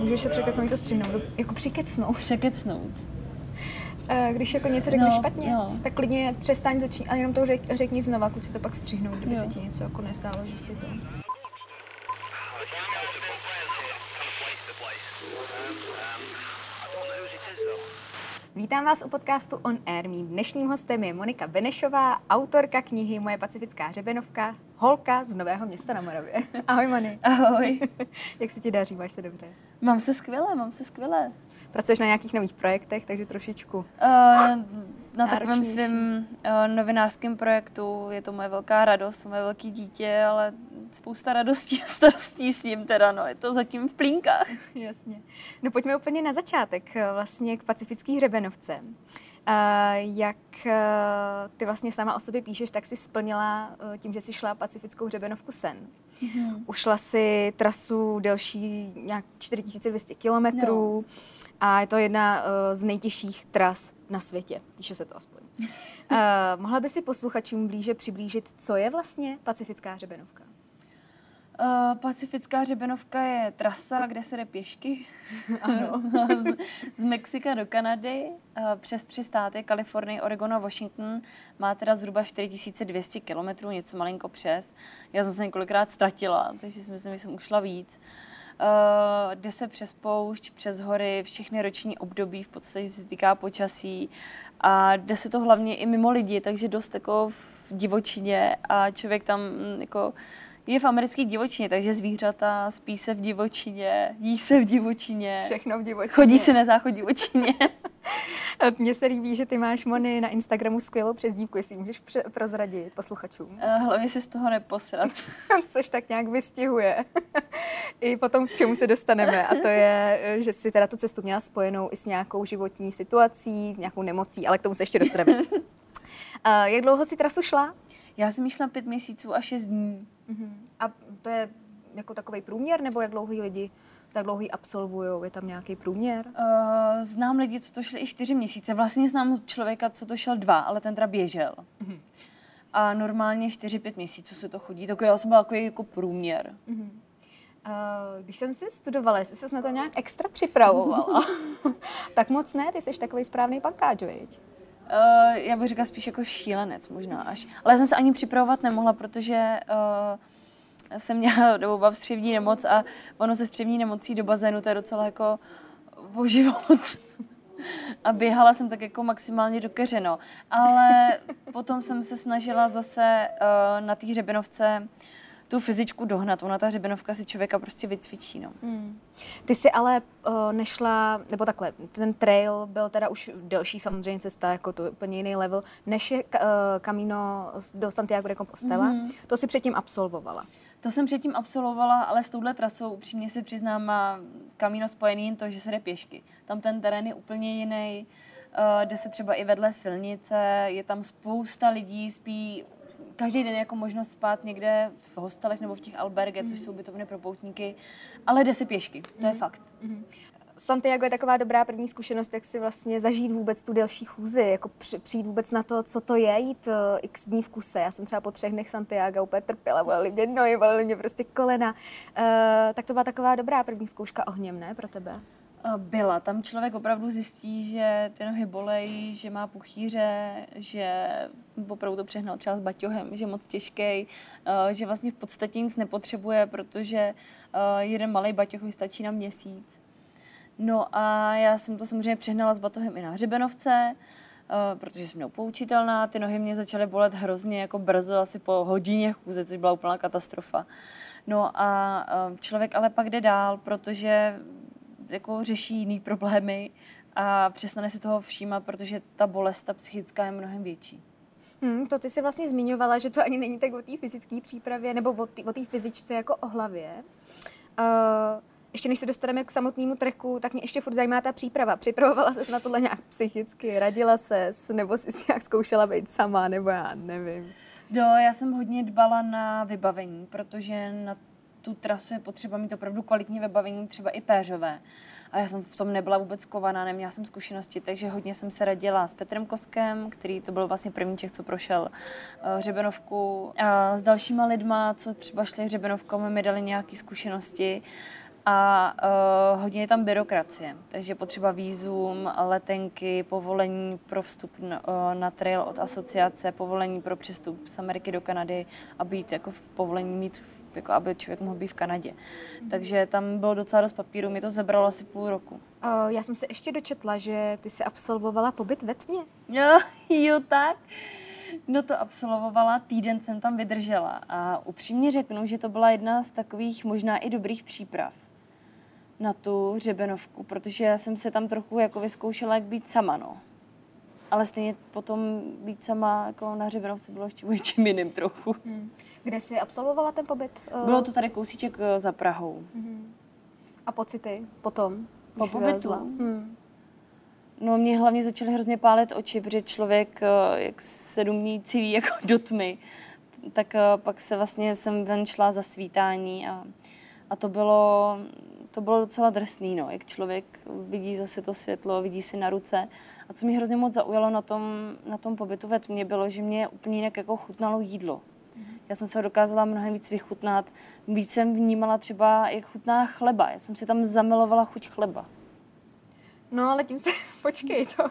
Můžeš se překecnout to střihnout, jako přikecnout. Překecnout. Eh, Když jako něco řekneš No, špatně, jo. tak klidně přestaň začni a jenom to řek, řekni znova, kluci to pak střihnou, kdyby Jo. se ti něco jako nestálo, že si to. Vítám vás u podcastu On Air. Mým dnešním hostem je Monika Benešová, autorka knihy Moje pacifická hřebenovka, holka z Nového města na Moravě. Ahoj Moni. Ahoj. Jak se ti daří? Máš se dobře? Mám se skvěle, mám se skvěle. Pracuješ na nějakých nových projektech, takže trošičku. Uh, na takovém svém uh, novinářském projektu je to moje velká radost, moje velké dítě, ale spousta radostí a starostí s ním teda, no, je to zatím v plínkách. Jasně. No pojďme úplně na začátek, eh, vlastně k pacifický hřebenovce. A jak eh, ty vlastně sama o sobě píšeš, tak si splnila eh, tím, že si šla pacifickou hřebenovku sen. Mhm. Ušla si trasu delší nějak 4200 kilometrů a je to jedna eh, z nejtěžších tras na světě, píše se to aspoň. Uh, mohla by si posluchačům blíže přiblížit, co je vlastně pacifická hřebenovka? Uh, Pacifická hřebenovka je trasa, kde se jde pěšky. Ano. z, z Mexika do Kanady uh, přes tři státy, Kalifornii, Oregon a Washington. Má teda zhruba 4200 kilometrů, něco malinko přes. Já jsem se několikrát ztratila, takže si myslím, že jsem ušla víc. Uh, jde se přes poušť, přes hory, všechny roční období, v podstatě se týká počasí a jde se to hlavně i mimo lidi, takže dost jako v divočině a člověk tam mm, jako je v americké divočině, takže zvířata spí se v divočině, jí se v divočině, Všechno v divočině. chodí se na záchod divočině. Mně se líbí, že ty máš, Moni, na Instagramu skvělou přezdívku, jestli můžeš prozradit posluchačům. Eh, Hlavně se z toho neposrat. Což tak nějak vystihuje. I potom, k čemu se dostaneme. A to je, že si teda tu cestu měla spojenou i s nějakou životní situací, s nějakou nemocí, ale k tomu se ještě dostaneme. A jak dlouho si trasu šla? Já jsem šla pět měsíců a šest dní. A to je jako takový průměr, nebo jak dlouhý lidi za dlouhý absolvují? Je tam nějaký průměr? Uh, znám lidi, co to šli i čtyři měsíce. Vlastně znám člověka, co to šel dva, ale ten teda běžel. A normálně 4-5 měsíců se to chodí. Tak já jsem byla takový jako průměr. A když jsem si studovala, jestli ses na to nějak extra připravovala, tak moc ne, ty jsi takový správný pankáč, viď? Uh, já bych řekla spíš jako šílenec možná až. Ale já jsem se ani připravovat nemohla, protože uh, jsem měla dobu bav střevní nemoc a ono se střevní nemocí do bazénu, to je docela jako o život. A běhala jsem tak jako maximálně do keřeno. Ale potom jsem se snažila zase uh, na té hřebenovce tu fyzičku dohnat. Ona ta hřebenovka si člověka prostě vycvičí. No. Hmm. Ty jsi ale uh, nešla, nebo takhle, ten trail byl teda už delší samozřejmě cesta, jako to úplně jiný level, než je uh, Camino do Santiago de Compostela. Mhm. To si předtím absolvovala. To jsem předtím absolvovala, ale s touhle trasou upřímně si přiznám, má Camino spojený jen to, že se jde pěšky. Tam ten terén je úplně jiný, uh, jde se třeba i vedle silnice, je tam spousta lidí, spí každý den jako možnost spát někde v hostelech nebo v těch alberge, což jsou ubytovny pro poutníky, ale jde se pěšky, to je fakt. Santiago je taková dobrá první zkušenost, jak si vlastně zažít vůbec tu delší chůzi, jako při- přijít vůbec na to, co to je jít uh, x dní v kuse. Já jsem třeba po třech dnech Santiago úplně trpěla, bolely mě nohy, bolely mě prostě kolena. Uh, tak to byla taková dobrá první zkouška ohněm, ne, pro tebe? Uh, Byla. Tam člověk opravdu zjistí, že ty nohy bolejí, že má puchýře, že opravdu to přehnal třeba s baťohem, že je moc těžký, uh, že vlastně v podstatě nic nepotřebuje, protože uh, jeden malý baťoh mi stačí na měsíc. No a já jsem to samozřejmě přehnala s batohem i na hřebenovce, protože jsem neupoučitelná. Ty nohy mě začaly bolet hrozně jako brzo, asi po hodině chůze, což byla úplná katastrofa. No a člověk ale pak jde dál, protože jako řeší jiný problémy a přestane si toho všímat, protože ta bolest, ta psychická je mnohem větší. Hmm, to ty si vlastně zmiňovala, že to ani není tak o té fyzické přípravě nebo o té- fyzičce jako o hlavě. Uh, ještě než se dostaneme k samotnému treku, tak mě ještě furt zajímá ta příprava. Připravovala ses na tohle nějak psychicky, radila ses, nebo jsi si nějak zkoušela být sama, nebo já nevím. No, já jsem hodně dbala na vybavení, protože na tu trasu je potřeba mít opravdu kvalitní vybavení, třeba i péřové. A já jsem v tom nebyla vůbec kovaná, neměla jsem zkušenosti, takže hodně jsem se radila s Petrem Koskem, který to byl vlastně první Čech, co prošel uh, hřebenovku. A s dalšíma lidma, co třeba šli hřebenovkou, mi dali nějaké zkušenosti. a uh, hodně je tam byrokracie, takže potřeba výzum, letenky, povolení pro vstup na, uh, na trail od asociace, povolení pro přestup z Ameriky do Kanady a být jako v povolení mít jako aby člověk mohl být v Kanadě. Mm. Takže tam bylo docela dost papíru, mi to zabralo asi půl roku. Uh, já jsem se ještě dočetla, že ty jsi absolvovala pobyt ve tmě. Jo, jo tak. No to absolvovala, týden jsem tam vydržela a upřímně řeknu, že to byla jedna z takových možná i dobrých příprav na tu hřebenovku, protože já jsem se tam trochu jako vyzkoušela, jak být sama, no. Ale stejně potom být sama jako na hřebenovce bylo ještě něčím jiným trochu. Hmm. Kde jsi absolvovala ten pobyt? Bylo to tady kousíček eh, za Prahou. Hmm. A pocity potom? Po pobytu? Hmm. No mě hlavně začaly hrozně pálet oči, protože člověk, eh, jak sedm dní civí jako do tmy, tak eh, pak se vlastně jsem ven šla za svítání a, a to bylo to bylo docela drsný, no, jak člověk vidí zase to světlo, vidí si na ruce. A co mě hrozně moc zaujalo na tom, na tom pobytu ve tmě, bylo, že mě úplně jinak jako chutnalo jídlo. Já jsem se dokázala mnohem víc vychutnat. Víc jsem vnímala třeba, jak chutná chleba. Já jsem si tam zamilovala chuť chleba. No, ale tím se, počkej, to,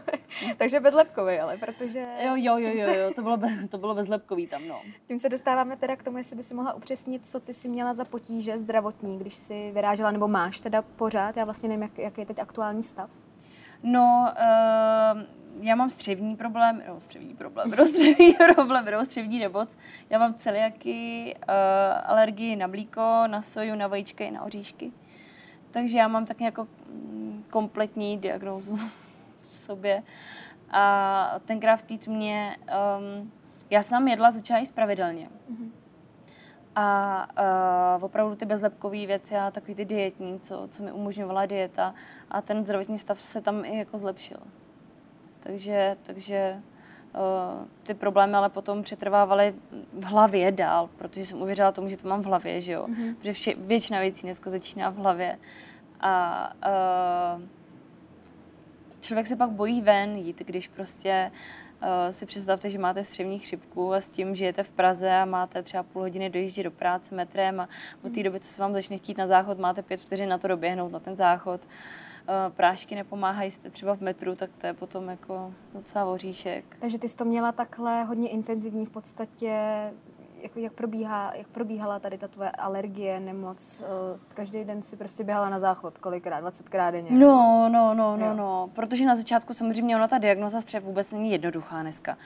takže bezlepkový, ale protože... Jo, jo, jo, jo, jo to, bylo be, to bylo bezlepkový tam, no. Tím se dostáváme teda k tomu, jestli by si mohla upřesnit, co ty si měla za potíže zdravotní, když si vyrážela, nebo máš teda pořád, já vlastně nevím, jak, jaký je teď aktuální stav. No, uh, já mám střevní problém, no, střevní problém, rozstřevní problém, rozstřevní nemoc. Já mám celiaky, uh, alergii na mlíko, na soju, na vajíčka i na oříšky. Takže já mám tak jako kompletní diagnózu v sobě. A tenkrát v té tmě, um, já jsem jedla začala jíst pravidelně. Mm-hmm. A uh, opravdu ty bezlepkové věci a takový ty dietní, co, co mi umožňovala dieta a ten zdravotní stav se tam i jako zlepšil. Takže, takže ty problémy ale potom přetrvávaly v hlavě dál, protože jsem uvěřila tomu, že to mám v hlavě, že jo. Mm-hmm. Protože vše, většina věcí dneska začíná v hlavě. A uh, člověk se pak bojí ven jít, když prostě uh, si představte, že máte střevní chřipku a s tím žijete v Praze a máte třeba půl hodiny dojíždět do práce metrem a od té doby, co se vám začne chtít na záchod, máte pět vteřin na to doběhnout na ten záchod. Uh, prášky nepomáhají, jste třeba v metru, tak to je potom jako docela oříšek. Takže ty jsi to měla takhle hodně intenzivní v podstatě jako jak, probíhá, jak probíhala tady ta tvoje alergie, nemoc? Uh, každý den si prostě běhala na záchod, kolikrát, 20krát denně? No, no, no, no, no, protože na začátku samozřejmě ona ta diagnoza střev vůbec není jednoduchá dneska.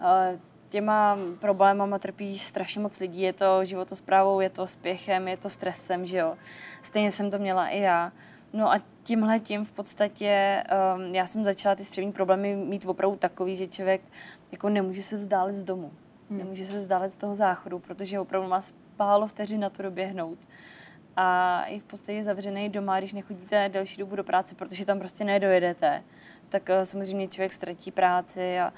Uh, těma problémama trpí strašně moc lidí, je to životosprávou, je to spěchem, je to stresem, že jo. Stejně jsem to měla i já. No a tímhle tím v podstatě um, já jsem začala ty střevní problémy mít opravdu takový, že člověk jako nemůže se vzdálit z domu. Hmm. Nemůže se vzdálet z toho záchodu, protože opravdu má spálo vteřin na to doběhnout. A i v podstatě zavřený doma, když nechodíte delší dobu do práce, protože tam prostě nedojedete, tak uh, samozřejmě člověk ztratí práci a,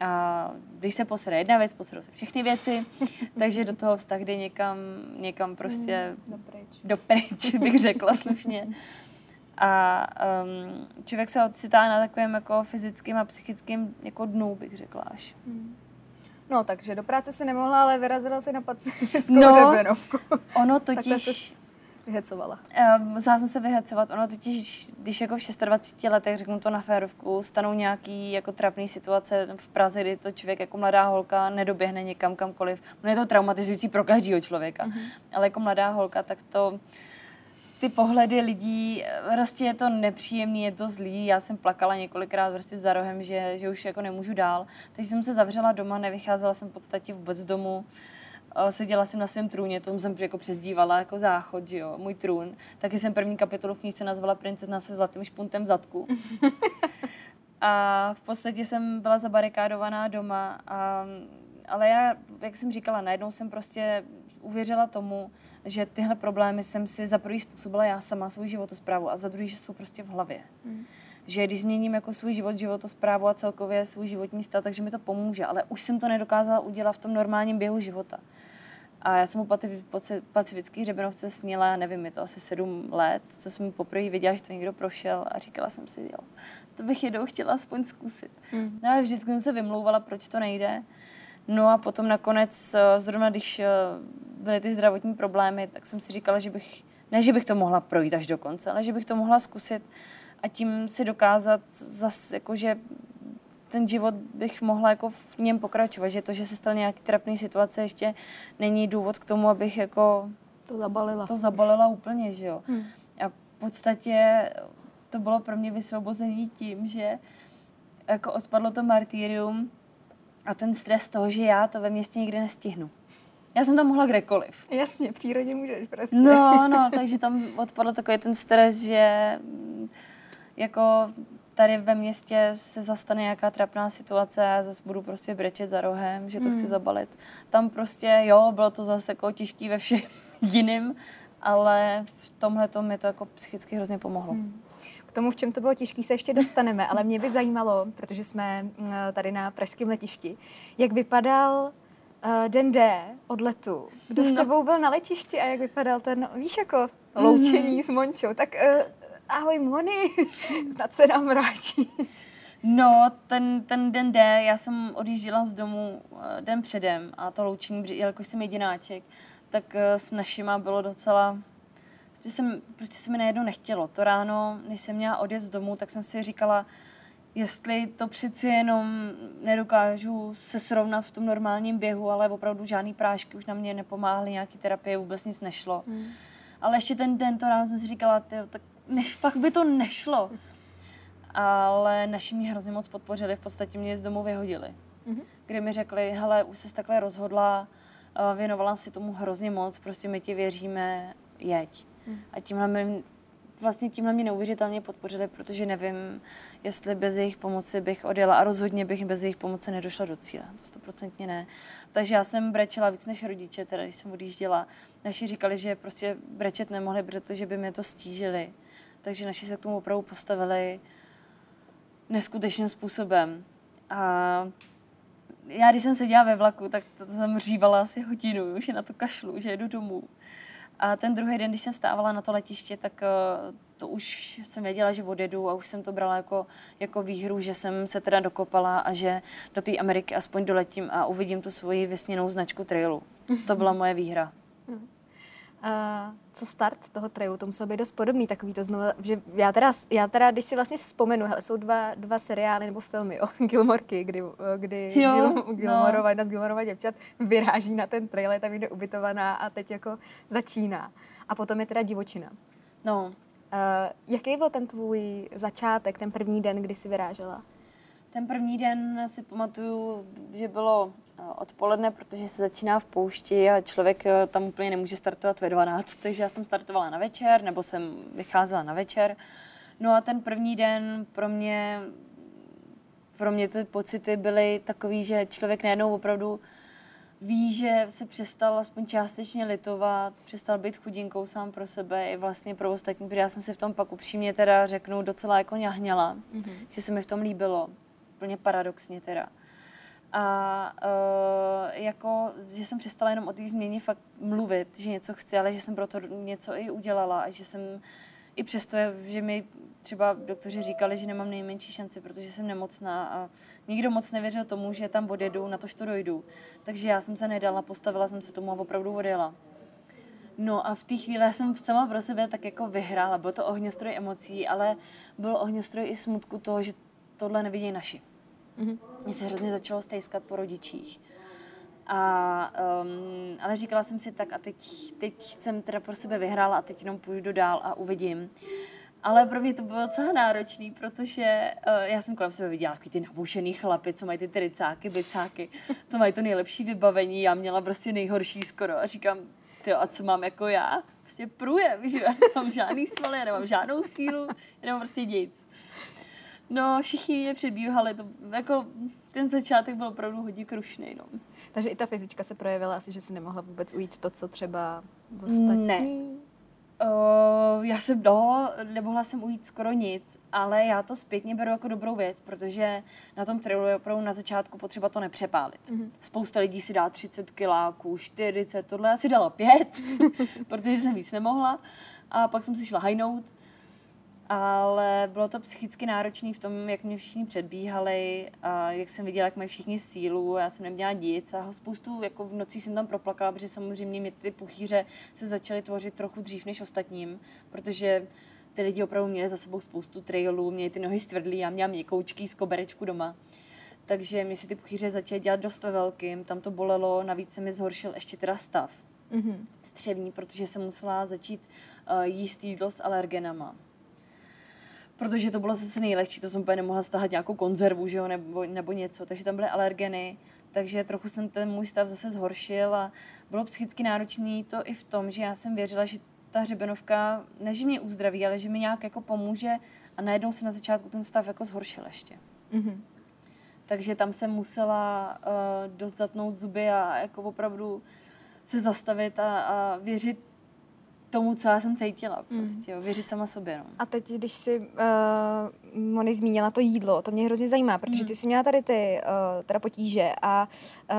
a když se posede jedna věc, posedou se všechny věci, takže do toho vztah jde někam, někam prostě hmm, dopryč. dopryč, bych řekla slušně. A um, člověk se ocitá na takovém jako fyzickém a psychickém jako dnu, bych řekla až. Hmm. No, takže do práce si nemohla, ale vyrazila si na pacifickou no, řebenovku. ono totiž... vyhecovala. Um, musela jsem se vyhecovat. Ono totiž, když jako v 26 letech, řeknu to na férovku, stanou nějaký jako trapný situace v Praze, kdy to člověk jako mladá holka nedoběhne někam kamkoliv. No je to traumatizující pro každého člověka. Mm-hmm. Ale jako mladá holka, tak to ty pohledy lidí, prostě je to nepříjemný, je to zlý. Já jsem plakala několikrát prostě za rohem, že, že už jako nemůžu dál. Takže jsem se zavřela doma, nevycházela jsem v podstatě vůbec z domu. Eh, seděla jsem na svém trůně, tomu jsem jako přezdívala jako záchod, že jo, můj trůn. Taky jsem první kapitolu v knížce nazvala Princezna se zlatým špuntem v zadku. a v podstatě jsem byla zabarikádovaná doma. A, ale já, jak jsem říkala, najednou jsem prostě uvěřila tomu, že tyhle problémy jsem si za prvý způsobila já sama svou životosprávu a za druhý, že jsou prostě v hlavě. Mm. Že když změním jako svůj život, životosprávu a celkově svůj životní styl, takže mi to pomůže, ale už jsem to nedokázala udělat v tom normálním běhu života. A já jsem u pacifický hřebenovce sněla, nevím, je to asi sedm let, co jsem poprvé viděla, že to někdo prošel a říkala jsem si, jo, to bych jednou chtěla aspoň zkusit. Mm. No a vždycky jsem se vymlouvala, proč to nejde. No a potom nakonec, eh, zrovna když eh, byly ty zdravotní problémy, tak jsem si říkala, že bych Ne, že bych to mohla projít až do konce, ale že bych to mohla zkusit a tím si dokázat zase, jakože ten život bych mohla jako v něm pokračovat, že to, že se stal nějaký trapný situace, ještě není důvod k tomu, abych jako to zabalila. To zabalila úplně, že jo. Hmm. A v podstatě to bylo pro mě vysvobození tím, že jako odpadlo to martýrium a ten stres toho, že já to ve městě nikdy nestihnu. Já jsem tam mohla kdekoliv. Jasně, v přírodě můžeš prostě. No, no, takže tam odpadl takový ten stres, že mm, jako tady ve městě se zastane nějaká trapná situace a zase budu prostě brečet za rohem, že to hmm. chci zabalit. Tam prostě, jo, bylo to zase jako těžký ve všem jiným, ale v tomhle to mi to jako psychicky hrozně pomohlo. Hmm. K tomu, v čem to bylo těžké, se ještě dostaneme, ale mě by zajímalo, protože jsme mm, tady na pražském letišti, jak vypadal den D od letu. Kdo s no. tebou byl na letišti a jak vypadal ten, víš, jako loučení mm-hmm. s Mončou. Tak uh, ahoj Moni, snad se nám vrátí. No, ten, ten den D, já jsem odjížděla z domu uh, den předem a to loučení, jelikož jsem jedináček, tak uh, s našima bylo docela prostě, jsem, prostě se mi najednou nechtělo. To ráno, než jsem měla odjet z domu, tak jsem si říkala, jestli to přeci jenom nedokážu se srovnat v tom normálním běhu, ale opravdu žádný prášky už na mě nepomáhaly, nějaký terapie, vůbec nic nešlo. Hmm. Ale ještě ten den, to ráno jsem si říkala, tyjo, tak než, pak by to nešlo. Ale naši mě hrozně moc podpořili, v podstatě mě z domu vyhodili. Mm-hmm. Kdy mi řekli, hele, už jsi takhle rozhodla, věnovala si tomu hrozně moc, prostě my ti věříme, jeď. Mm. A tímhle mi, vlastně tímhle mě neuvěřitelně podpořili, protože nevím, jestli bez jejich pomoci bych odjela a rozhodně bych bez jejich pomoci nedošla do cíle. To stoprocentně ne. Takže já jsem brečela víc než rodiče, teda když jsem odjížděla. Naši říkali, že prostě brečet nemohli, protože by mě to stížili. Takže naši se k tomu opravdu postavili neskutečným způsobem. A já, když jsem seděla ve vlaku, tak to, jsem řívala asi hodinu, už je na to kašlu, že jedu domů. A ten druhý den, když jsem stávala na to letiště, tak uh, to už jsem věděla, že odjedu a už jsem to brala jako, jako výhru, že jsem se teda dokopala a že do té Ameriky aspoň doletím a uvidím tu svoji vysněnou značku trailu. To byla moje výhra. Uh, co start toho trailu, tomu jsou být dost podobný, takový to znovu, že já teda, já teda když si vlastně vzpomenu, hele, jsou dva, dva seriály nebo filmy o Gilmorky, kdy, kdy jo, Gil, Gilmorova, no. jedna z Gilmorova děvčat vyráží na ten trail, je tam jde ubytovaná a teď jako začíná. A potom je teda divočina. No. Uh, jaký byl ten tvůj začátek, ten první den, kdy jsi vyrážela? Ten první den si pamatuju, že bylo odpoledne, protože se začíná v poušti a člověk eh, tam úplně nemůže startovat ve 12, takže já jsem startovala na večer, nebo jsem vycházela na večer. No a ten první den pro mě, pro mě ty pocity byly takový, že člověk najednou opravdu ví, že se přestal aspoň částečně litovat, přestal být chudinkou sám pro sebe i vlastně pro ostatní, protože já jsem si v tom pak upřímně teda řeknu docela jako ňahněla, mm-hmm. že se mi v tom líbilo úplně paradoxně teda. A uh, jako, že jsem přestala jenom o té změně fakt mluvit, že něco chci, ale že jsem pro to něco i udělala a že jsem i přesto, že mi třeba doktoři říkali, že nemám nejmenší šanci, protože jsem nemocná a nikdo moc nevěřil tomu, že tam odjedu, na to, že to dojdu. Takže já jsem se nedala, postavila jsem se tomu a opravdu odjela. No a v té chvíli jsem sama pro sebe tak jako vyhrála. Byl to ohňostroj emocí, ale byl ohňostroj i smutku toho, že tohle nevidí naši. Mm-hmm. Mně se hrozně začalo stejskat po rodičích. A, um, ale říkala jsem si tak a teď, teď jsem teda pro sebe vyhrála a teď jenom půjdu dál a uvidím. Ale pro mě to bylo docela náročný, protože uh, já jsem kolem sebe viděla ty nabušený chlapy, co mají ty tricáky, bicáky. To mají to nejlepší vybavení, já měla prostě nejhorší skoro a říkám, ty a co mám jako já? Prostě průjem, že já nemám žádný svaly, já nemám žádnou sílu, nemám prostě nic. No, všichni mě předbíhali, to jako ten začátek byl opravdu hodně krušný, no. Takže i ta fyzička se projevila asi, že si nemohla vůbec ujít to, co třeba ostatní? Ne. Uh, já jsem, no, nemohla jsem ujít skoro nic, ale já to zpětně beru jako dobrou věc, protože na tom trailu je opravdu na začátku potřeba to nepřepálit. Mm-hmm. Spousta lidí si dá 30 kiláků, 40, tohle já si dala 5, protože jsem víc nemohla. A pak jsem si šla hajnout ale bylo to psychicky náročné v tom, jak mě všichni předbíhali a jak jsem viděla, jak mají všichni sílu, já jsem neměla nic a spoustu jako v noci jsem tam proplakala, protože samozřejmě mě ty puchýře se začaly tvořit trochu dřív než ostatním, protože ty lidi opravdu měli za sebou spoustu trailů, měli ty nohy stvrdlý, já měla měkoučky z koberečku doma. Takže mi si ty puchýře začaly dělat dost ve velkým, tam to bolelo, navíc se mi zhoršil ještě teda stav mm-hmm. střevní, protože jsem musela začít uh, jíst jídlo s alergenama protože to bylo zase nejlehčí, to jsem úplně nemohla stahat nějakou konzervu, že jo, nebo, nebo něco, takže tam byly alergeny, takže trochu jsem ten můj stav zase zhoršil a bylo psychicky náročný to i v tom, že já jsem věřila, že ta hřebenovka, ne, že mě uzdraví, ale že mi nějak jako pomůže a najednou se na začátku ten stav jako zhoršil ještě. Mm-hmm. Takže tam jsem musela uh, dost zatnout zuby a jako opravdu se zastavit a, a věřit tomu, co já jsem cítila. Hmm. Prostě, mm. věřit sama sobě. No. A teď, když si uh, Moni zmínila to jídlo, to mě hrozně zajímá, protože ty hmm. jsi měla tady ty uh, teda potíže a uh,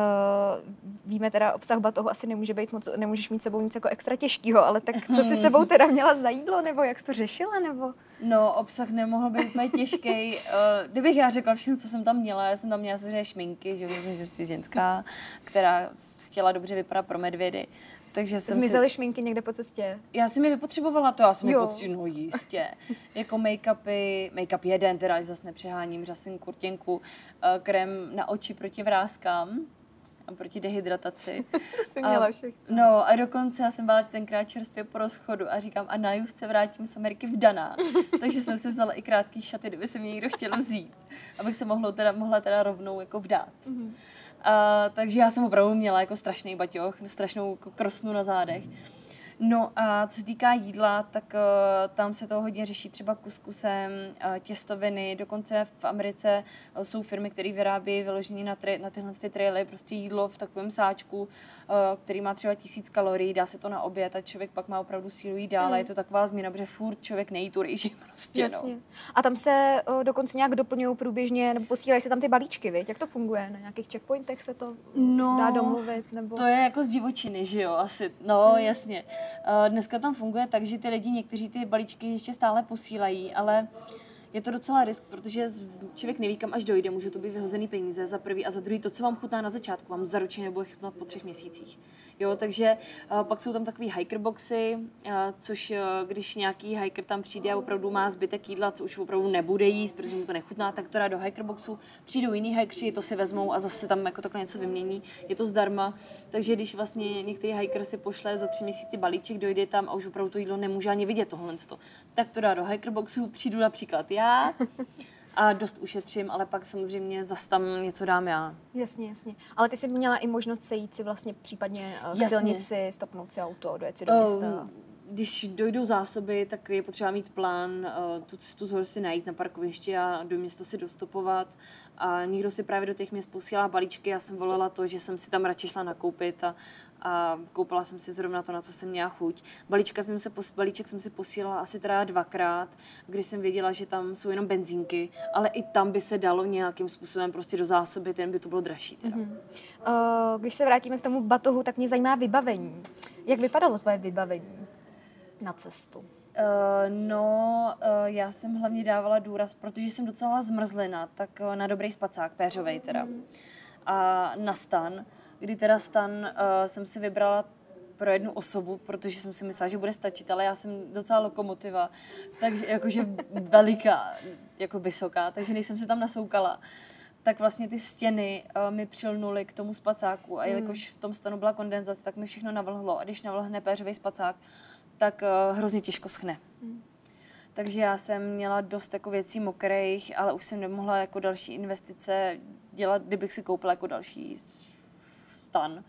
víme teda, obsah batohu asi nemůže být moc, nemůžeš mít sebou nic jako extra těžkého, ale tak co jsi sebou teda měla za jídlo, nebo jak jsi to řešila, nebo? No, obsah nemohl být úplně těžký. Uh, kdybych já řekla všechno, co jsem tam měla, já jsem tam měla samozřejmě šminky, že jsem si ženská, která chtěla dobře vypadat pro medvědy, takže jsem Zmizely si... šminky někde po cestě? Já jsem je vypotřebovala, to já jsem je potřebovala, no jistě. jako make-upy, make-up jeden, teda zase nepřeháním, řasím kurtěnku, eh, krém na oči proti vrázkám a proti dehydrataci. to jsi měla všechno. No a dokonce já jsem byla tenkrát čerstvě po rozchodu a říkám, a na se vrátím z Ameriky vdaná. Takže jsem si vzala i krátký šaty, kdyby se mě někdo chtěl vzít, abych se mohla teda, mohla teda rovnou jako vdát. Mm-hmm. A, takže já jsem opravdu měla jako strašný baťoch, strašnou krosnu na zádech. No a co se týká jídla, tak uh, tam se to hodně řeší třeba kuskusem, uh, těstoviny, dokonce v Americe uh, jsou firmy, které vyrábí vyložení na, tra- na tyhle ty traily, prostě jídlo v takovém sáčku, uh, který má třeba tisíc kalorií, dá se to na oběd a člověk pak má opravdu sílu jít dál. Mm. Je to taková změna, protože furt člověk nejí tu rýži prostě. No. Jasně. No. A tam se uh, dokonce nějak doplňují průběžně, nebo posílají se tam ty balíčky, viď? Jak to funguje? Na nějakých checkpointech se to no, dá domluvit? Nebo... To je jako z divočiny, že jo, asi. No, mm. jasně. Uh, dneska tam funguje tak, že ty lidi někteří ty balíčky ještě stále posílají, ale je to docela risk, protože člověk neví, kam až dojde, může to být vyhozený peníze za prvý a za druhý to, co vám chutná na začátku, vám zaručeně nebude chutnat po třech měsících. Jo, takže uh, pak jsou tam takový hiker boxy, uh, což uh, když nějaký hiker tam přijde a opravdu má zbytek jídla, co už opravdu nebude jíst, protože mu to nechutná, tak to dá do hiker boxu. Přijdou jiní hikeri, to si vezmou a zase tam jako takhle něco vymění. Je to zdarma. Takže když vlastně některý hiker si pošle za tři měsíce balíček, dojde tam a už opravdu to jídlo nemůže ani vidět tohle, tak to dá do hiker boxu. Přijdu například já, a dost ušetřím, ale pak samozřejmě zase tam něco dám já. Jasně, jasně. Ale ty jsi měla i možnost sejít si vlastně případně eh, k jasně. silnici, stopnout si auto, dojet si do města. Um, když dojdou zásoby, tak je potřeba mít plán uh, tu cestu z si najít na parkovišti a do města si dostopovat. A někdo si právě do těch měst posílá balíčky. Já jsem volila to, že jsem si tam radši šla nakoupit a, a koupila jsem si zrovna to, na co jsem měla chuť. Balíčka jsem se, balíček jsem si posílala asi teda dvakrát, kdy jsem věděla, že tam jsou jenom benzínky, ale i tam by se dalo nějakým způsobem prostě do zásoby, ten by to bylo dražší. Teda. Mm-hmm. Uh, když se vrátíme k tomu batohu, tak mě zajímá vybavení. Jak vypadalo tvoje vybavení na cestu? Uh, no, uh, já jsem hlavně dávala důraz, protože jsem docela zmrzlina, tak uh, na dobrý spacák, péřovej teda. Mm. A na stan kdy teda stan uh, jsem si vybrala pro jednu osobu, protože jsem si myslela, že bude stačit, ale já jsem docela lokomotiva, takže jakože veliká, jako vysoká, takže nejsem se tam nasoukala tak vlastně ty stěny uh, mi přilnuly k tomu spacáku a jelikož v tom stanu byla kondenzace, tak mi všechno navlhlo a když navlhne péřový spacák, tak uh, hrozně těžko schne. Mm. Takže já jsem měla dost jako věcí mokrých, ale už jsem nemohla jako další investice dělat, kdybych si koupila jako další stan.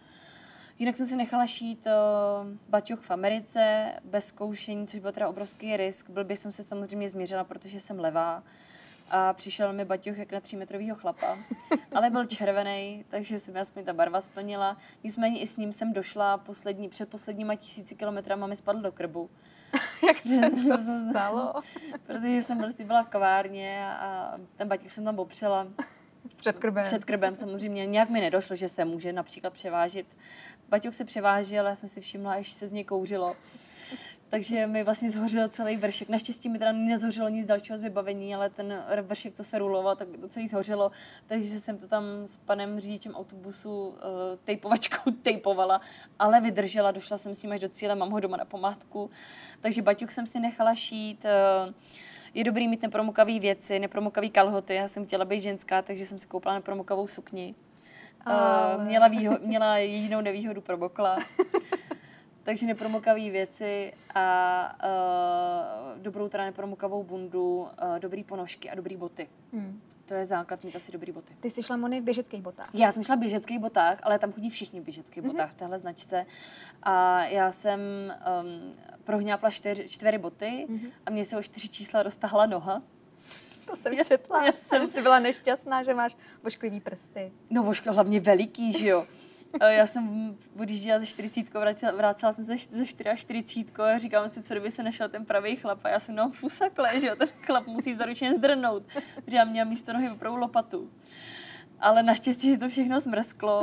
Jinak jsem si nechala šít uh, baťoch v Americe bez zkoušení, což byl teda obrovský risk. Blbě jsem se samozřejmě změřila, protože jsem levá a přišel mi baťoch jak na třímetrovýho chlapa, ale byl červený, takže se mi aspoň ta barva splnila. Nicméně i s ním jsem došla poslední, před posledníma tisíci kilometrama mi spadl do krbu. jak se to stalo? protože jsem prostě byla v kavárně a ten baťoch jsem tam opřela. Před krbem. Před krbem samozřejmě. Nějak mi nedošlo, že se může například převážit. Baťoch se převážil, já jsem si všimla, až se z něj kouřilo. Takže mi vlastně zhořel celý vršek. Naštěstí mi teda nezhořelo nic dalšího z vybavení, ale ten vršek, co se ruloval, tak to celý zhořelo, takže jsem to tam s panem řidičem autobusu uh, tejpovačkou tejpovala, ale vydržela, došla jsem s ním až do cíle, mám ho doma na památku, takže baťuk jsem si nechala šít, uh, je dobrý mít nepromokavý věci, nepromokavý kalhoty. Já jsem chtěla být ženská, takže jsem si koupila nepromokavou sukni. Uh, měla, výho- měla jedinou nevýhodu promokla. Takže nepromokavý věci a uh, dobrou teda nepromokavou bundu, uh, dobrý ponožky a dobrý boty. Hmm. To je základ mít asi dobrý boty. Ty jsi šla Moni v běžeckých botách. Já jsem šla v běžeckých botách, ale tam chodí všichni v běžeckých mm-hmm. botách v téhle značce. A já jsem um, prohňápla čtyři, čtyři boty mm-hmm. a mě se o čtyři čísla roztahla noha. To jsem četla. Já jsem si byla nešťastná, že máš vošklivý prsty. No voškl, hlavně veliký, že jo. Já jsem odjížděla ze 40, vrátila, vrátila jsem se ze 44 a říkám si, co kdyby se našel ten pravý chlap a já jsem no fusakle, že jo, ten chlap musí zaručeně zdrnout, protože já měla místo nohy opravdu lopatu. Ale naštěstí to všechno zmrsklo.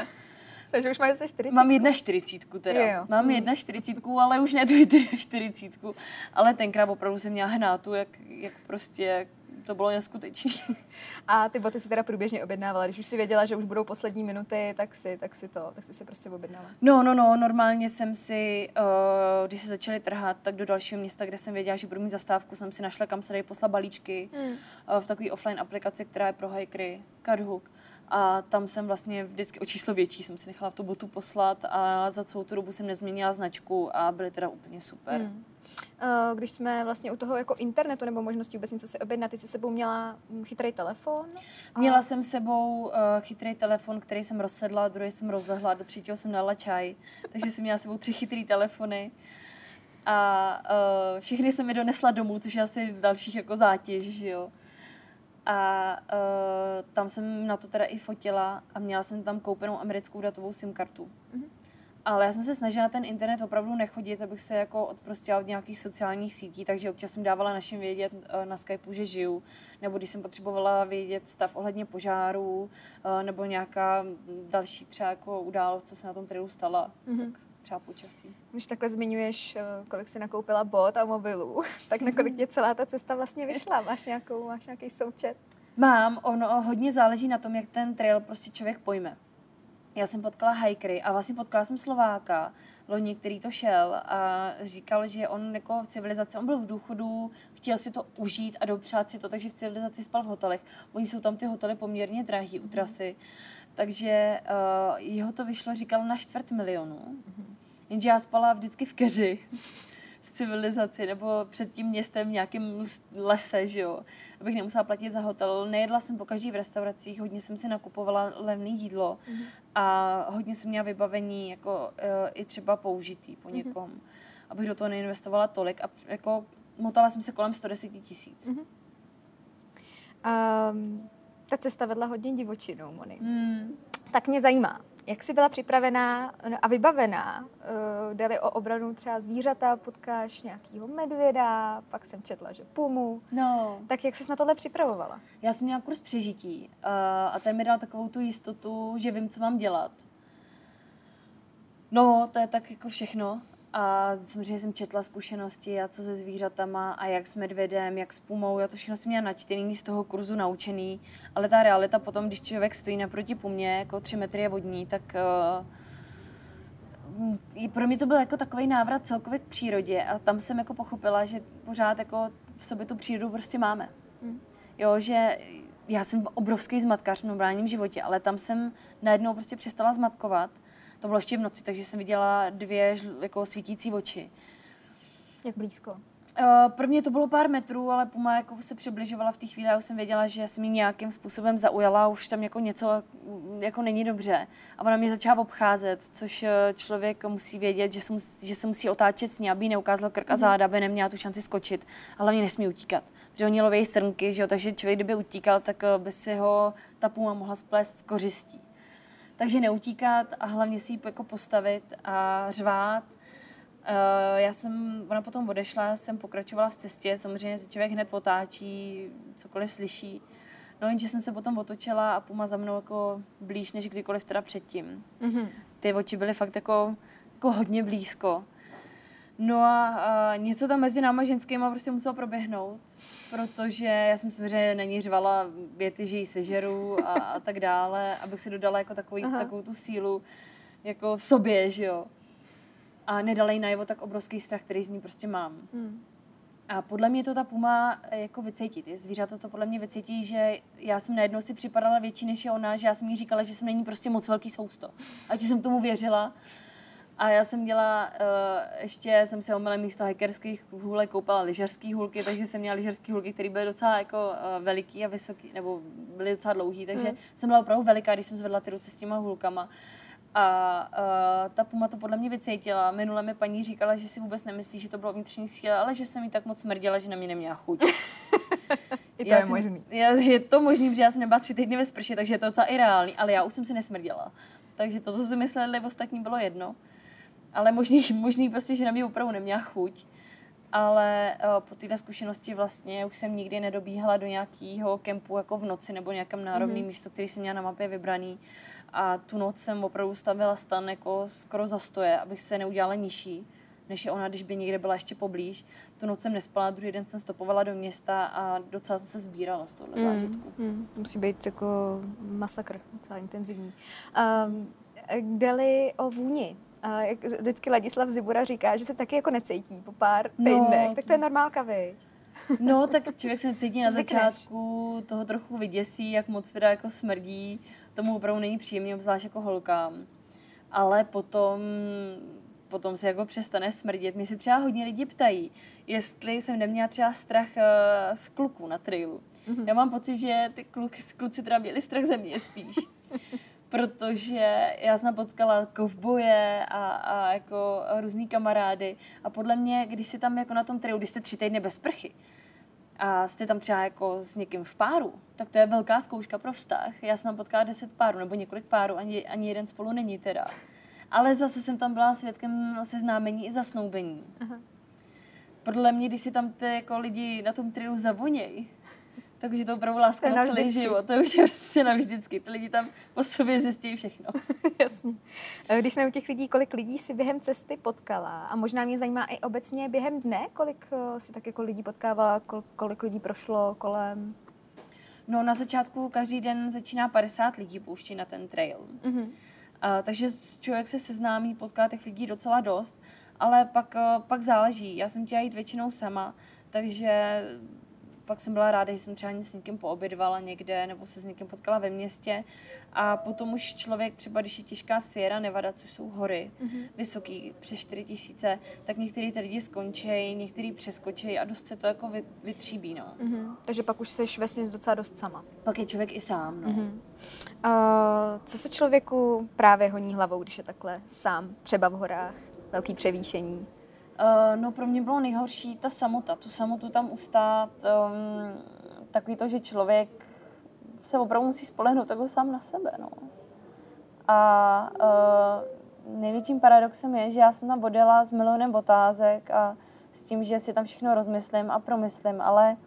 Takže už máš se 40. Mám jedna čtyřicítku teda. Jo. Mám mm. jedna čtyřicítku, ale už ne tu čtyřicítku. Ale tenkrát opravdu jsem měla hnátu, jak, jak prostě jak to bylo neskutečné. A ty boty si teda průběžně objednávala, když už si věděla, že už budou poslední minuty, tak si, tak si to, tak si si prostě objednala. No, no, no, normálně jsem si, uh, když se začaly trhat, tak do dalšího města, kde jsem věděla, že budu mít zastávku, jsem si našla, kam se dají poslat balíčky hmm. uh, v takové offline aplikaci, která je pro hikery, Cardhook. A tam jsem vlastně vždycky o číslo větší jsem si nechala tu botu poslat a za celou tu dobu jsem nezměnila značku a byly teda úplně super. Hmm. Eh, když jsme vlastně u toho jako internetu nebo možnosti vůbec něco si objednat, ty jsi sebou měla chytrý telefon? A... Měla jsem sebou uh, chytrý telefon, který jsem rozsedla, druhý jsem rozlehla, do třetího jsem dala čaj, takže jsem měla sebou tři chytrý telefony. A uh, všechny jsem mi donesla domů, což je asi dalších jako zátěž, že jo. A uh, tam jsem na to teda i fotila a měla jsem tam koupenou americkou datovou SIM kartu. Mm-hmm. Ale já jsem se snažila ten internet opravdu nechodit, abych se jako odprostila od nějakých sociálních sítí, takže občas jsem dávala našim vědět uh, na Skypeu, že žiju, nebo když jsem potřebovala vědět stav ohledně požáru, uh, nebo nějaká další třeba jako událost, co se na tom trailu stala. Mm-hmm. Tak třeba počasí. Když takhle zmiňuješ, eh, kolik si nakoupila bot a mobilů, tak nakolik je celá ta cesta vlastně vyšla? Máš, nějakou, máš nějaký součet? Mám, ono hodně záleží na tom, jak ten trail prostě člověk pojme. Já jsem potkala hikery a vlastně potkala jsem Slováka, loni, který to šel a říkal, že on jako v civilizaci, on byl v důchodu, chtěl si to užít a dopřát si to, takže v civilizaci spal v hotelech. Oni jsou tam ty hotely poměrně drahý u trasy, takže uh, jeho to vyšlo, říkal, na čtvrt milionu. Mm-hmm. Jenže já spala vždycky v keři v civilizaci nebo před tím městem v nějakém lese, že jo, abych nemusela platit za hotel. Nejedla jsem po každý v restauracích, hodně jsem si nakupovala levné jídlo mm-hmm. a hodně jsem měla vybavení jako uh, i třeba použitý po mhm. někom, mm-hmm. abych do toho neinvestovala tolik a jako motala jsem se kolem 110 tisíc. Mm-hmm. Um, ta cesta vedla hodně divočinou, Moni. Mm. Tak mě zajímá, jak jsi byla připravená a vybavená? Uh, Dali o obranu třeba zvířata, potkáš nějakýho medvěda, pak jsem četla, že pumu. No. Tak jak jsi na tohle připravovala? Já jsem měla kurz přežití uh, a ten mi dal takovou tu jistotu, že vím, co mám dělat. No, to je tak jako všechno. A samozřejmě jsem četla zkušenosti a co se zvířatama a jak s medvědem, jak s pumou, já to všechno jsem měla načtený z toho kurzu naučený, ale ta realita potom, když člověk stojí naproti pumě, jako tři metry je vodní, tak uh, pro mě to byl jako takový návrat celkově k přírodě a tam jsem jako pochopila, že pořád jako v sobě tu přírodu prostě máme. Hmm. Jo, že já jsem obrovský zmatkář v normálním životě, ale tam jsem najednou prostě přestala zmatkovat to bylo ještě v noci, takže jsem viděla dvě jako svítící oči. Jak blízko? Uh, pro mě to bylo pár metrů, ale Puma jako se přibližovala v té chvíli a už jsem věděla, že jsem mi nějakým způsobem zaujala, už tam jako něco jako není dobře. A ona mě začala obcházet, což eh, člověk musí vědět, že se musí, že se musí otáčet s ní, aby neukázal krk a mhm. záda, aby neměla tu šanci skočit. A hlavně nesmí utíkat, protože oni loví srnky, že jo? takže člověk, kdyby utíkal, tak eh, by si ho ta Puma mohla splést z kořistí. Takže neutíkat a hlavně si ji jako postavit a řvát. Uh, já jsem, ona potom odešla, jsem pokračovala v cestě, samozřejmě se člověk hned otáčí, cokoliv slyší. No jenže jsem se potom otočila a Puma za mnou jako blíž než kdykoliv teda předtím. Mm-hmm. Ty oči byly fakt jako, jako hodně blízko. No a, a něco tam mezi náma ženskýma prostě muselo proběhnout, protože já jsem si že není řvala věty, že jí sežeru a, a tak dále, abych si dodala jako takový, takovou tu sílu jako v sobě, že jo. A nedala jí najevo tak obrovský strach, který z ní prostě mám. Hmm. A podle mě to ta puma eh, jako vycítí. Ty zvířata to podle mě vycítí, že já jsem najednou si připadala větší než je ona, že já jsem jí říkala, že jsem není prostě moc velký sousto. A že jsem tomu věřila. A já jsem měla, uh, ještě jsem se omylem místo hackerských hůlek koupala lyžařský hůlky, takže jsem měla lyžařský hůlky, které byly docela jako uh, veliký a vysoký, nebo byly docela dlouhý, takže mm. jsem byla opravdu veliká, když jsem zvedla ty ruce s těma hůlkama. A uh, ta puma to podle mě vycítila. Minule mi paní říkala, že si vůbec nemyslí, že to bylo vnitřní síla, ale že jsem jí tak moc smrděla, že na mě neměla chuť. I to já je jsem, možný. Já, je to možný, protože já jsem nebyla tři týdny ve sprše, takže je to docela reálný, ale já už jsem si nesmrděla. Takže to, co si mysleli ostatní, bylo jedno. Ale možný, možný prostě, že na mě opravdu neměla chuť. Ale uh, po této zkušenosti vlastně už jsem nikdy nedobíhala do nějakého kempu jako v noci nebo nějakém národném mm-hmm. místo, který jsem měla na mapě vybraný a tu noc jsem opravdu stavila stan jako skoro za stoje, abych se neudělala nižší, než je ona, když by někde byla ještě poblíž. Tu noc jsem nespala, druhý den jsem stopovala do města a docela jsem se sbírala z tohohle mm, zážitku. Mm, musí být jako masakr, docela intenzivní. Um, Deli o vůni. A jak vždycky Ladislav Zibura říká, že se taky jako necítí po pár no, týdnech, no, tak to je normálka, vy. No, tak člověk se cítí na začátku, toho trochu vyděsí, jak moc teda jako smrdí tomu opravdu není příjemný, obzvlášť jako holkám. Ale potom potom se jako přestane smrdět. Mě se třeba hodně lidi ptají, jestli jsem neměla třeba strach uh, z kluků na trailu. Mm-hmm. Já mám pocit, že ty kluk, kluci teda měli strach ze mě spíš. Protože já jsem potkala kovboje a, a jako různý kamarády a podle mě, když si tam jako na tom trailu, když jste tři týdny bez prchy, a jste tam třeba jako s někým v páru, tak to je velká zkouška pro vztah. Já jsem tam potkala deset párů nebo několik párů, ani, ani jeden spolu není teda. Ale zase jsem tam byla svědkem seznámení i zasnoubení. Aha. Podle mě, když si tam ty jako lidi na tom triu zavoněj, takže to opravdu láska na celý vždycky. život. To už je prostě navždycky. Ty lidi tam po sobě zjistí všechno. Jasně. Eh, když jsme u těch lidí, kolik lidí si během cesty potkala? A možná mě zajímá i obecně během dne, kolik eh, si tak jako lidí potkávala, kolik lidí prošlo kolem? No na začátku každý den začíná 50 lidí pouští na ten trail. Mm-hmm. A, takže člověk se seznámí, potká těch lidí docela dost, ale pak, eh, pak záleží. Já jsem chtěla jít většinou sama, takže pak jsem byla ráda, že jsem třeba s někým poobědvala někde nebo se s někým potkala ve městě. A potom už člověk, třeba když je těžká Sierra Nevada, což jsou hory, mm-hmm. vysoký, přes 4 tisíce, tak některý ty lidi skončí, některý přeskočí a dost se to jako vytříbí. No. Mm-hmm. Takže pak už seš ve smyslu docela dost sama. Pak je člověk i sám. No. Mm-hmm. Uh, co se člověku právě honí hlavou, když je takhle sám, třeba v horách, velký převýšení? Uh, no pro mě bylo nejhorší ta samota, tu samotu tam ustát, um, takový to, že člověk se opravdu musí spolehnout takhle sám na sebe, no. A uh, největším paradoxem je, že já jsem tam odjela s milionem otázek a s tím, že si tam všechno rozmyslím a promyslím, ale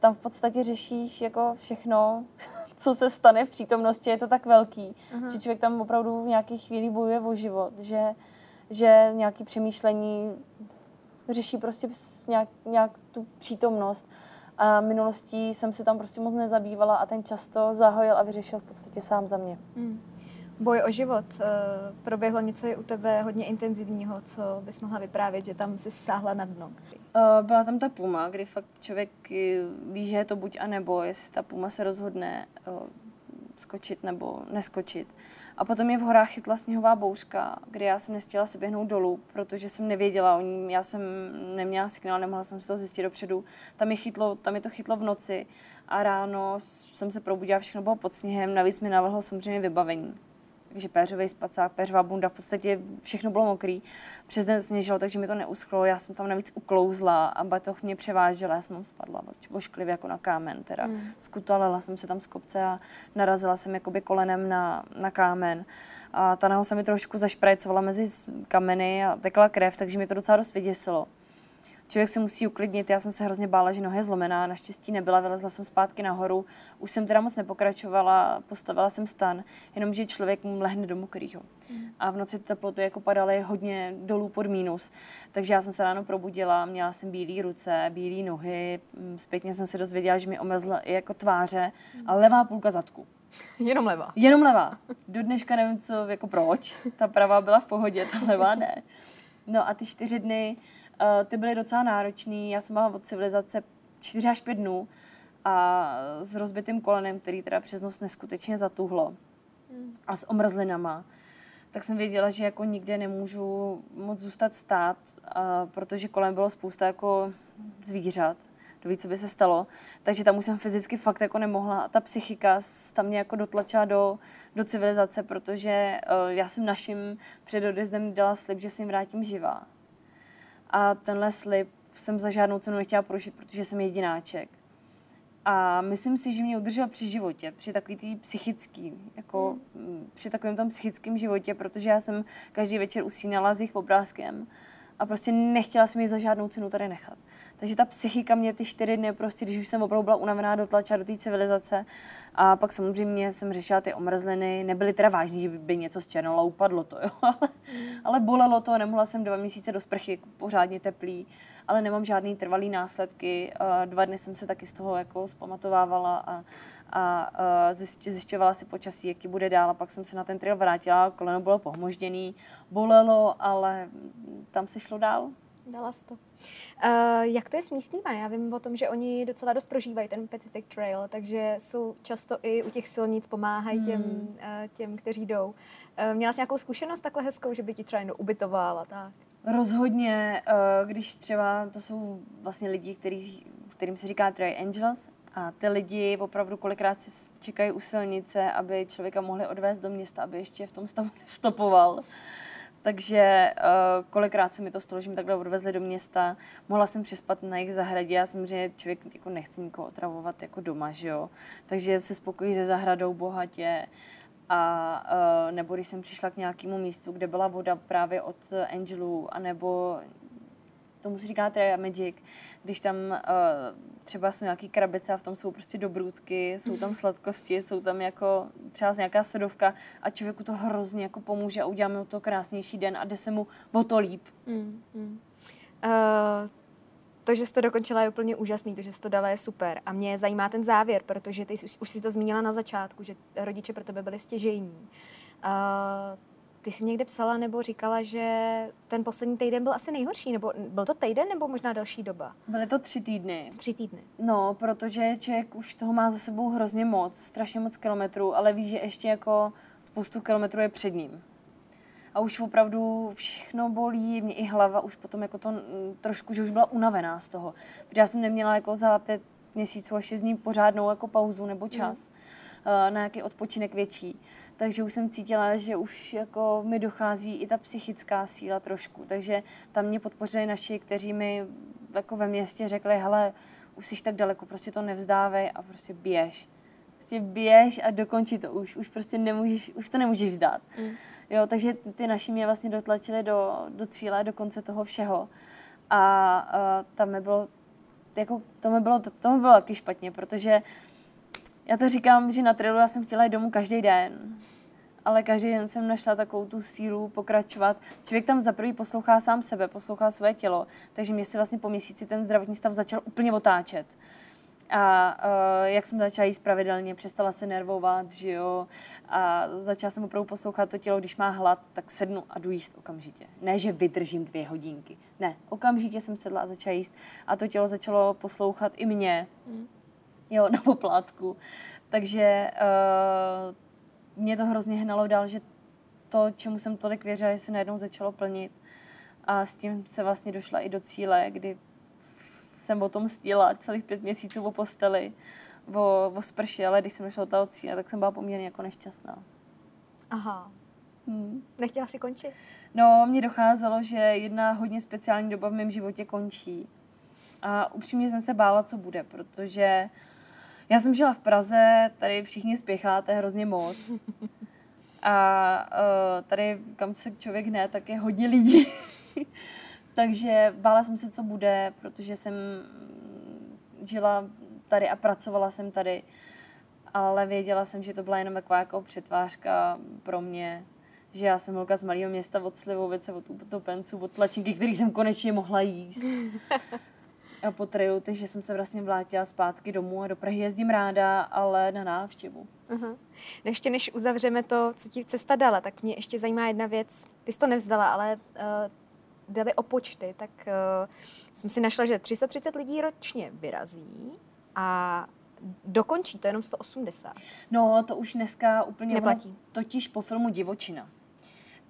tam v podstatě řešíš jako všechno, co se stane v přítomnosti, je to tak velký, uh-huh. že člověk tam opravdu v nějaké chvíli bojuje o život, že že nějaké přemýšlení řeší prostě nějak, nějak tu přítomnost. A minulostí jsem se tam prostě moc nezabývala a ten často zahojil a vyřešil v podstatě sám za mě. Hmm. Boj o život. Eh, proběhlo něco je u tebe hodně intenzivního, co bys mohla vyprávět, že tam si sáhla na dno? Eh, byla tam ta puma, kdy fakt člověk ví, že je to buď a nebo, jestli ta puma se rozhodne eh, skočit nebo neskočit. A potom je v horách chytla sněhová bouřka, kde já jsem nestihla se běhnout dolů, protože jsem nevěděla o ní, já jsem neměla signál, nemohla jsem si to zjistit dopředu. Tam je, chytlo, tam je to chytlo v noci a ráno jsem se probudila, všechno bylo pod sněhem, navíc mi navrhlo samozřejmě vybavení takže péřový spacák, péřová bunda, v podstatě všechno bylo mokrý. Přes den sněžilo, takže mi to neuschlo. Já jsem tam navíc uklouzla a batoh mě převážela, já jsem tam spadla ošklivě jako na kámen. Teda. Mm. Skutalela jsem se tam z kopce a narazila jsem jakoby kolenem na, na kámen. A ta naho se mi trošku zašprajcovala mezi kameny a tekla krev, takže mi to docela dost vyděsilo. Člověk se musí uklidnit. Já jsem se hrozně bála, že noha je zlomená, naštěstí nebyla, vylezla jsem zpátky nahoru. Už jsem teda moc nepokračovala, postavila jsem stan, jenomže člověk mu lehne do mokrýho. Mm. A v noci teploty jako padaly hodně dolů pod mínus. Takže já jsem se ráno probudila, měla jsem bílé ruce, bílé nohy, mm, zpětně jsem se dozvěděla, že mi omezla i jako tváře a levá půlka zadku. Jenom levá. Jenom levá. Do dneška nevím, co, jako proč. Ta pravá byla v pohodě, ta levá ne. No a ty čtyři dny, ty byly docela náročný. Já jsem byla od civilizace čtyři až pět dnů a s rozbitým kolenem, který teda přes noc neskutečně zatuhlo a s omrzlinama. Tak jsem věděla, že jako nikde nemůžu moc zůstat stát, protože kolem bylo spousta jako zvířat kdo ví, co by se stalo. Takže tam už jsem fyzicky fakt jako nemohla. A ta psychika tam mě jako dotlačila do, do civilizace, protože uh, já jsem našim před odjezdem dala slib, že se jim vrátím živá. A tenhle slib jsem za žádnou cenu nechtěla porušit, protože jsem jedináček. A myslím si, že mě udržel při životě, při takový tý psychický, jako mm. při takovém tom psychickém životě, protože já jsem každý večer usínala s jejich obrázkem a prostě nechtěla jsem ji za žádnou cenu tady nechat. Takže ta psychika mě ty čtyři dny, prostě, když už jsem opravdu byla unavená, dotlačila do té civilizace. A pak samozřejmě jsem řešila ty omrzliny. Nebyly teda vážný, že by něco z černola upadlo to, jo. ale, ale bolelo to, nemohla jsem dva měsíce do sprchy, jako pořádně teplý, ale nemám žádný trvalý následky. Dva dny jsem se taky z toho jako zpamatovávala a, a, a zjišťovala si počasí, jaký bude dál. A pak jsem se na ten trail vrátila, koleno bylo pohmožděný, bolelo, ale tam se šlo dál. Dala to. Uh, jak to je s místníma? Já vím o tom, že oni docela dost prožívají ten Pacific Trail, takže jsou často i u těch silnic pomáhají těm, hmm. uh, těm kteří jdou. Uh, měla jsi nějakou zkušenost takhle hezkou, že by ti třeba jen ubytovala? Tak? Rozhodně, uh, když třeba to jsou vlastně lidi, který, kterým se říká Trail Angels, a ty lidi opravdu kolikrát si čekají u silnice, aby člověka mohli odvést do města, aby ještě v tom stavu stopoval. Takže uh, kolikrát se mi to stalo, že mi takhle odvezli do města. Mohla jsem přespat na jejich zahradě. Já samozřejmě člověk jako nechce nikoho otravovat jako doma, že jo. Takže se spokojí se zahradou bohatě. A uh, nebo když jsem přišla k nějakému místu, kde byla voda právě od Angelů, anebo tomu si říká teda magic, když tam uh, třeba jsou nějaký krabice a v tom jsou prostě dobrůdky, jsou tam sladkosti, jsou tam jako třeba nějaká sodovka a člověku to hrozně jako pomůže a uděláme mu to krásnější den a jde se mu o to líp. Mm, mm. Uh, to, že jsi to dokončila, je úplně úžasný, to, že jsi to dala, je super. A mě zajímá ten závěr, protože ty už, už si to zmínila na začátku, že rodiče pro tebe byly stěžejní. Uh, ty jsi někde psala nebo říkala, že ten poslední týden byl asi nejhorší, nebo byl to týden nebo možná další doba? Byly to tři týdny. Tři týdny. No, protože člověk už toho má za sebou hrozně moc, strašně moc kilometrů, ale ví, že ještě jako spoustu kilometrů je před ním. A už opravdu všechno bolí, mě i hlava už potom jako to trošku, že už byla unavená z toho. Protože já jsem neměla jako za pět měsíců a šest dní pořádnou jako pauzu nebo čas mm. na nějaký odpočinek větší takže už jsem cítila, že už jako mi dochází i ta psychická síla trošku. Takže tam mě podpořili naši, kteří mi jako ve městě řekli, hele, už jsi tak daleko, prostě to nevzdávej a prostě běž. Prostě běž a dokončí to už. Už prostě nemůžeš, už to nemůžeš vzdát. Mm. Jo, takže ty naši mě vlastně dotlačili do, do cíle, do konce toho všeho. A uh, tam mi bylo, jako, to mi bylo, to, to mi bylo taky špatně, protože já to říkám, že na trailu já jsem chtěla jít domů každý den ale každý den jsem našla takovou tu sílu pokračovat. Člověk tam za prvý poslouchá sám sebe, poslouchá své tělo, takže mě se vlastně po měsíci ten zdravotní stav začal úplně otáčet. A uh, jak jsem začala jíst pravidelně, přestala se nervovat, že jo, a začala jsem opravdu poslouchat to tělo, když má hlad, tak sednu a jdu jíst okamžitě. Ne, že vydržím dvě hodinky. Ne, okamžitě jsem sedla a začala jíst a to tělo začalo poslouchat i mě, mm. Jo, na poplátku. Takže uh, mě to hrozně hnalo dál, že to, čemu jsem tolik věřila, že se najednou začalo plnit. A s tím se vlastně došla i do cíle, kdy jsem o tom stila celých pět měsíců o posteli, o, o sprši, ale když jsem došla do toho cíle, tak jsem byla poměrně jako nešťastná. Aha. Hmm. Nechtěla si končit? No, mně docházelo, že jedna hodně speciální doba v mém životě končí. A upřímně jsem se bála, co bude, protože já jsem žila v Praze, tady všichni spěcháte hrozně moc. A uh, tady, kam se člověk hne, tak je hodně lidí. Takže bála jsem se, co bude, protože jsem žila tady a pracovala jsem tady, ale věděla jsem, že to byla jenom taková jako přetvářka pro mě, že já jsem holka z malého města od Slivovice, od utopenců, od tlačinky, který jsem konečně mohla jíst. A po trailu, takže jsem se vlastně vrátila zpátky domů a do Prahy jezdím ráda, ale na návštěvu. Uh-huh. Ještě než uzavřeme to, co ti cesta dala, tak mě ještě zajímá jedna věc. Ty jsi to nevzdala, ale uh, dali o počty, tak uh, jsem si našla, že 330 lidí ročně vyrazí a dokončí to jenom 180. No, to už dneska úplně neplatí. Ono, totiž po filmu Divočina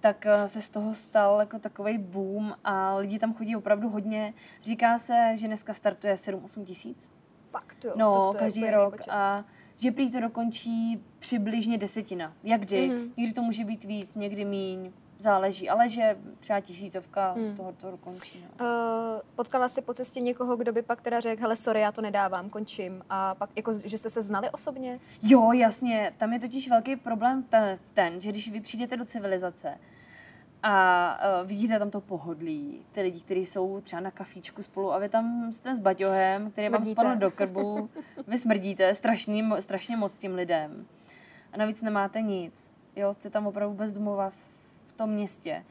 tak eh, se z toho stal jako takový boom a lidi tam chodí opravdu hodně. Říká se, že dneska startuje 7-8 tisíc. Fakt jo. No, každý rok počet. a že prý to dokončí přibližně desetina. Jak kdy. Mm-hmm. Někdy to může být víc, někdy míň záleží, ale že třeba tisícovka hmm. z toho to končí. No. Uh, potkala jsi po cestě někoho, kdo by pak teda řekl, hele, sorry, já to nedávám, končím. A pak, jako, že jste se znali osobně? Jo, jasně. Tam je totiž velký problém ten, ten že když vy přijdete do civilizace, a uh, vidíte tam to pohodlí, ty lidi, kteří jsou třeba na kafíčku spolu a vy tam jste s baťohem, který Smrdíte. vám spadl do krbu, vy smrdíte strašně, strašně moc tím lidem. A navíc nemáte nic. Jo, jste tam opravdu bez domova tom městě,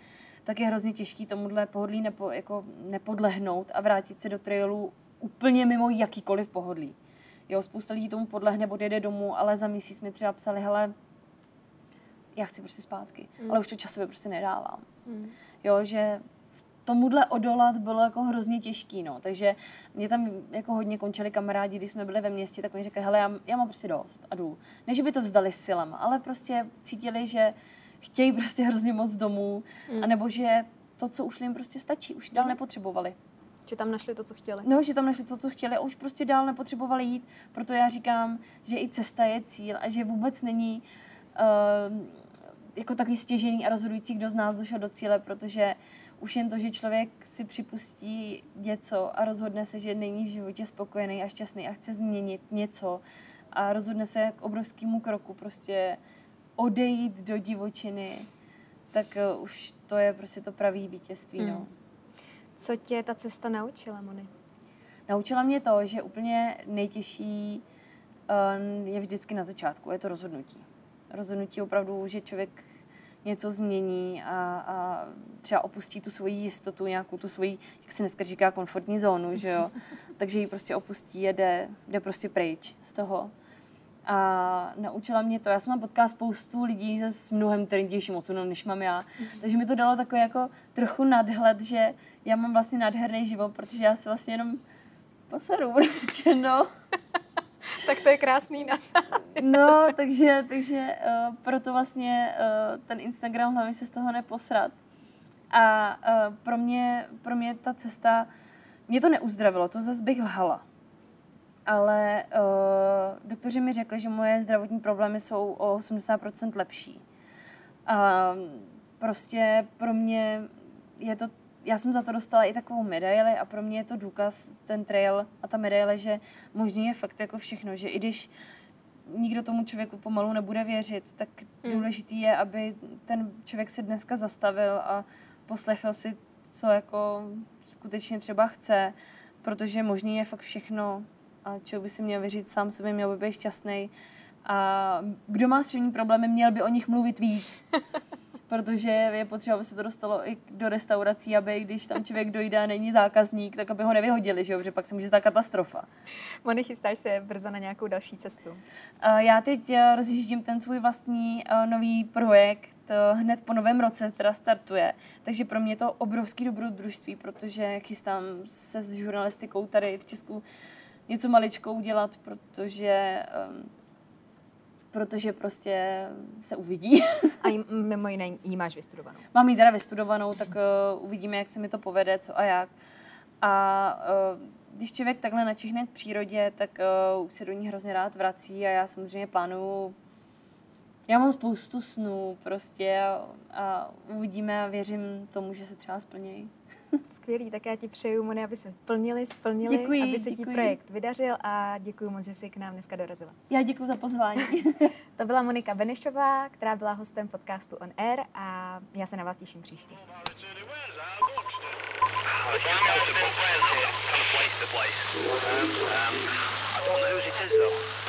tak je hrozně těžký tomuhle pohodlí nepo, jako nepodlehnout a vrátit se do trailu úplně mimo jakýkoliv pohodlí. Jo, spousta lidí tomu podlehne, odjede domů, ale za měsíc mi třeba psali, hele, já chci prostě zpátky, mm. ale už to časově prostě nedávám. Mm. Jo, že tomuhle odolat bylo jako hrozně těžký, no. Takže mě tam jako hodně končili kamarádi, když jsme byli ve městě, tak mi říkali, hele, já, já mám prostě dost a jdu. Ne, že by to vzdali silama, ale prostě cítili, že chtějí prostě hrozně moc domů, mm. anebo že to, co už jim prostě stačí, už dál mm. nepotřebovali. Že tam našli to, co chtěli. No, že tam našli to, co chtěli a už prostě dál nepotřebovali jít. Proto já říkám, že i cesta je cíl a že vůbec není uh, jako takový stěžený a rozhodující, kdo z nás došel do cíle, protože už jen to, že člověk si připustí něco a rozhodne se, že není v životě spokojený a šťastný a chce změnit něco a rozhodne se k obrovskému kroku, prostě odejít do divočiny, tak uh, už to je prostě to pravý vítězství. Mm. No. Hmm. Co tě ta cesta naučila, Moni? Naučila mě to, že úplně nejtěžší uh, je vždycky na začátku, je to rozhodnutí. Rozhodnutí opravdu, že člověk něco změní a, a třeba opustí tu svoji jistotu, nějakou tu svoji, jak se dneska říká, komfortní zónu, že jo. Takže ji prostě opustí a jde, jde prostě pryč z toho a naučila mě to. Já jsem potkala spoustu lidí s mnohem trendějším osudem, než mám já. Mm-hmm. Takže mi to dalo takový jako trochu nadhled, že já mám vlastně nádherný život, protože já se vlastně jenom poseru prostě, no. tak to je krásný nás. no, takže, takže uh, proto vlastně uh, ten Instagram hlavně se z toho neposrat. A uh, pro, mě, pro mě ta cesta, mě to neuzdravilo, to zase bych lhala ale uh, doktoři mi řekli, že moje zdravotní problémy jsou o 80% lepší. A prostě pro mě je to, já jsem za to dostala i takovou medaili a pro mě je to důkaz, ten trail a ta medaile, že možný je fakt jako všechno, že i když nikdo tomu člověku pomalu nebude věřit, tak hmm. důležitý je, aby ten člověk se dneska zastavil a poslechl si, co jako skutečně třeba chce, protože možný je fakt všechno a člověk by si měl věřit sám sobě, měl by být šťastný. A kdo má střední problémy, měl by o nich mluvit víc. protože je potřeba, aby se to dostalo i do restaurací, aby když tam člověk dojde a není zákazník, tak aby ho nevyhodili, že jo? protože pak se může stát katastrofa. Moni, chystáš se brzo na nějakou další cestu? Já teď eh, rozjíždím ten svůj vlastní eh, nový projekt, eh, hned po novém roce teda startuje. Takže pro mě je to obrovský dobrodružství, protože chystám se s žurnalistikou tady v Česku něco maličko udělat, protože um, protože prostě se uvidí. A jí, mimo jiné jí máš vystudovanou. Mám ji teda vystudovanou, tak uh, uvidíme, jak se mi to povede, co a jak. A uh, když člověk takhle načichne k přírodě, tak uh, už se do ní hrozně rád vrací a já samozřejmě plánuju já mám spoustu snů prostě a, a uvidíme a věřím tomu, že se třeba splnějí. Skvělý, tak já ti přeju, Moni, aby se plnili, splnili, děkuji, aby se děkuji. ti projekt vydařil a děkuji moc, že jsi k nám dneska dorazila. Já děkuji za pozvání. to byla Monika Benešová, která byla hostem podcastu On Air a já se na vás těším příště. I don't know whose it is though.